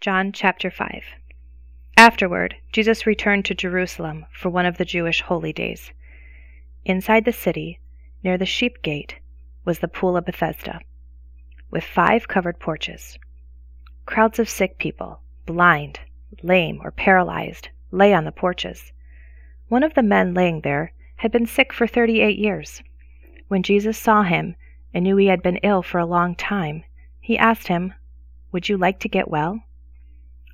John chapter 5 Afterward, Jesus returned to Jerusalem for one of the Jewish holy days. Inside the city, near the sheep gate, was the pool of Bethesda, with five covered porches. Crowds of sick people, blind, lame, or paralyzed, lay on the porches. One of the men laying there had been sick for thirty eight years. When Jesus saw him and knew he had been ill for a long time, he asked him, Would you like to get well?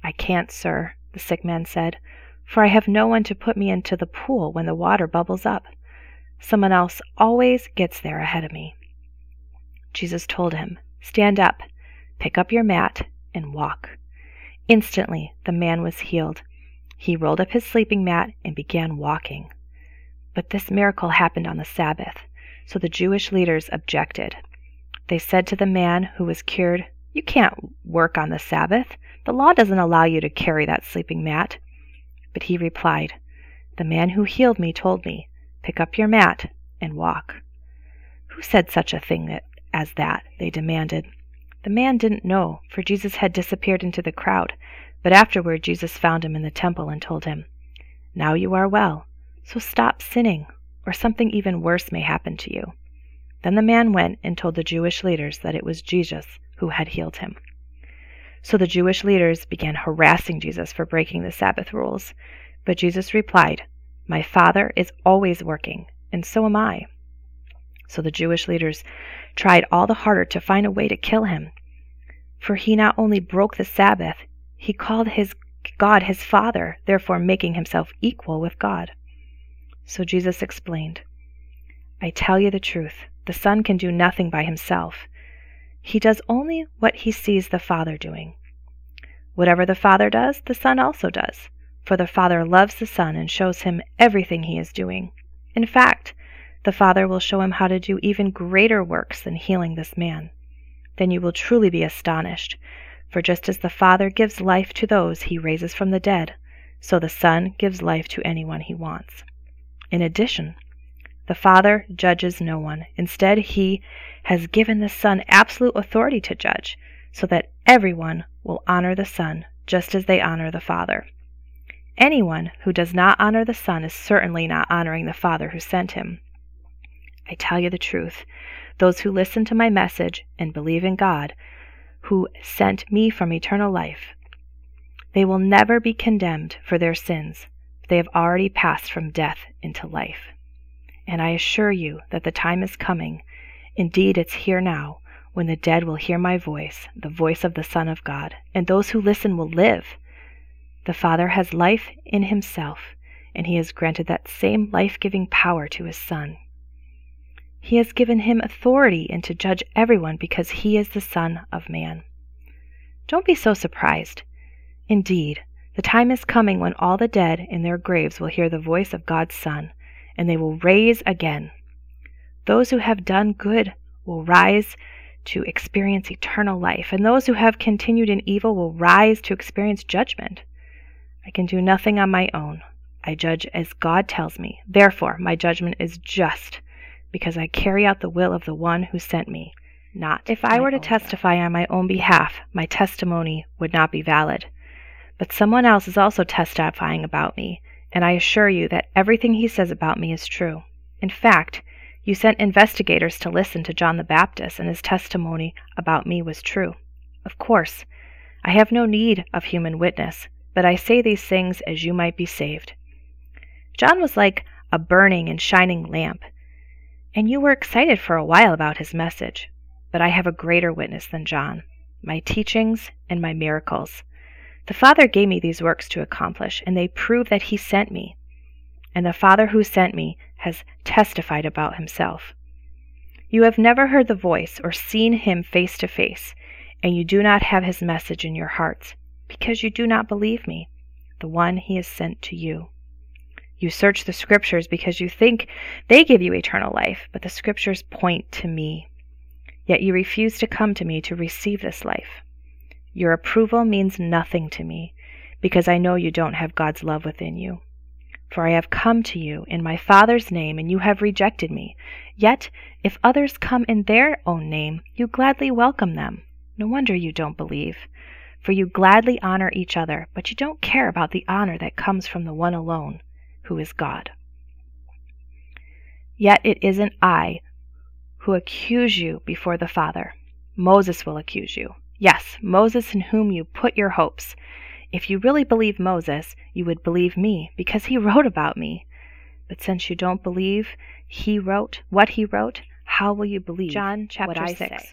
I can't, sir, the sick man said, for I have no one to put me into the pool when the water bubbles up. Someone else always gets there ahead of me. Jesus told him, Stand up, pick up your mat, and walk. Instantly the man was healed. He rolled up his sleeping mat and began walking. But this miracle happened on the Sabbath, so the Jewish leaders objected. They said to the man who was cured, You can't work on the Sabbath. The law doesn't allow you to carry that sleeping mat. But he replied, The man who healed me told me, Pick up your mat and walk. Who said such a thing as that? They demanded. The man didn't know, for Jesus had disappeared into the crowd. But afterward Jesus found him in the temple and told him, Now you are well, so stop sinning, or something even worse may happen to you. Then the man went and told the Jewish leaders that it was Jesus who had healed him. So the Jewish leaders began harassing Jesus for breaking the Sabbath rules. But Jesus replied, My Father is always working, and so am I. So the Jewish leaders tried all the harder to find a way to kill him. For he not only broke the Sabbath, he called his God his Father, therefore making himself equal with God. So Jesus explained, I tell you the truth, the Son can do nothing by himself. He does only what he sees the Father doing. Whatever the Father does, the Son also does, for the Father loves the Son and shows him everything he is doing. In fact, the Father will show him how to do even greater works than healing this man. Then you will truly be astonished, for just as the Father gives life to those he raises from the dead, so the Son gives life to anyone he wants. In addition, the Father judges no one. Instead, he has given the Son absolute authority to judge, so that everyone will honor the Son just as they honor the Father. Anyone who does not honor the Son is certainly not honoring the Father who sent him. I tell you the truth. Those who listen to my message and believe in God, who sent me from eternal life, they will never be condemned for their sins. They have already passed from death into life. And I assure you that the time is coming, indeed it's here now, when the dead will hear my voice, the voice of the Son of God, and those who listen will live. The Father has life in himself, and he has granted that same life giving power to his Son. He has given him authority and to judge everyone because he is the Son of Man. Don't be so surprised. Indeed, the time is coming when all the dead in their graves will hear the voice of God's Son, and they will raise again. Those who have done good will rise to experience eternal life, and those who have continued in evil will rise to experience judgment. I can do nothing on my own. I judge as God tells me. Therefore, my judgment is just, because I carry out the will of the one who sent me. Not if I were to testify on my own behalf, my testimony would not be valid. But someone else is also testifying about me, and I assure you that everything he says about me is true. In fact, you sent investigators to listen to John the Baptist, and his testimony about me was true. Of course, I have no need of human witness, but I say these things as you might be saved. John was like a burning and shining lamp, and you were excited for a while about his message. But I have a greater witness than John my teachings and my miracles. The Father gave me these works to accomplish, and they prove that He sent me. And the Father who sent me has testified about Himself. You have never heard the voice or seen Him face to face, and you do not have His message in your hearts, because you do not believe me, the one He has sent to you. You search the Scriptures because you think they give you eternal life, but the Scriptures point to me. Yet you refuse to come to me to receive this life. Your approval means nothing to me, because I know you don't have God's love within you. For I have come to you in my Father's name, and you have rejected me. Yet, if others come in their own name, you gladly welcome them. No wonder you don't believe. For you gladly honor each other, but you don't care about the honor that comes from the one alone, who is God. Yet it isn't I who accuse you before the Father. Moses will accuse you. Yes, Moses in whom you put your hopes. If you really believe Moses, you would believe me, because he wrote about me. But since you don't believe he wrote what he wrote, how will you believe John chapter what I 6. say?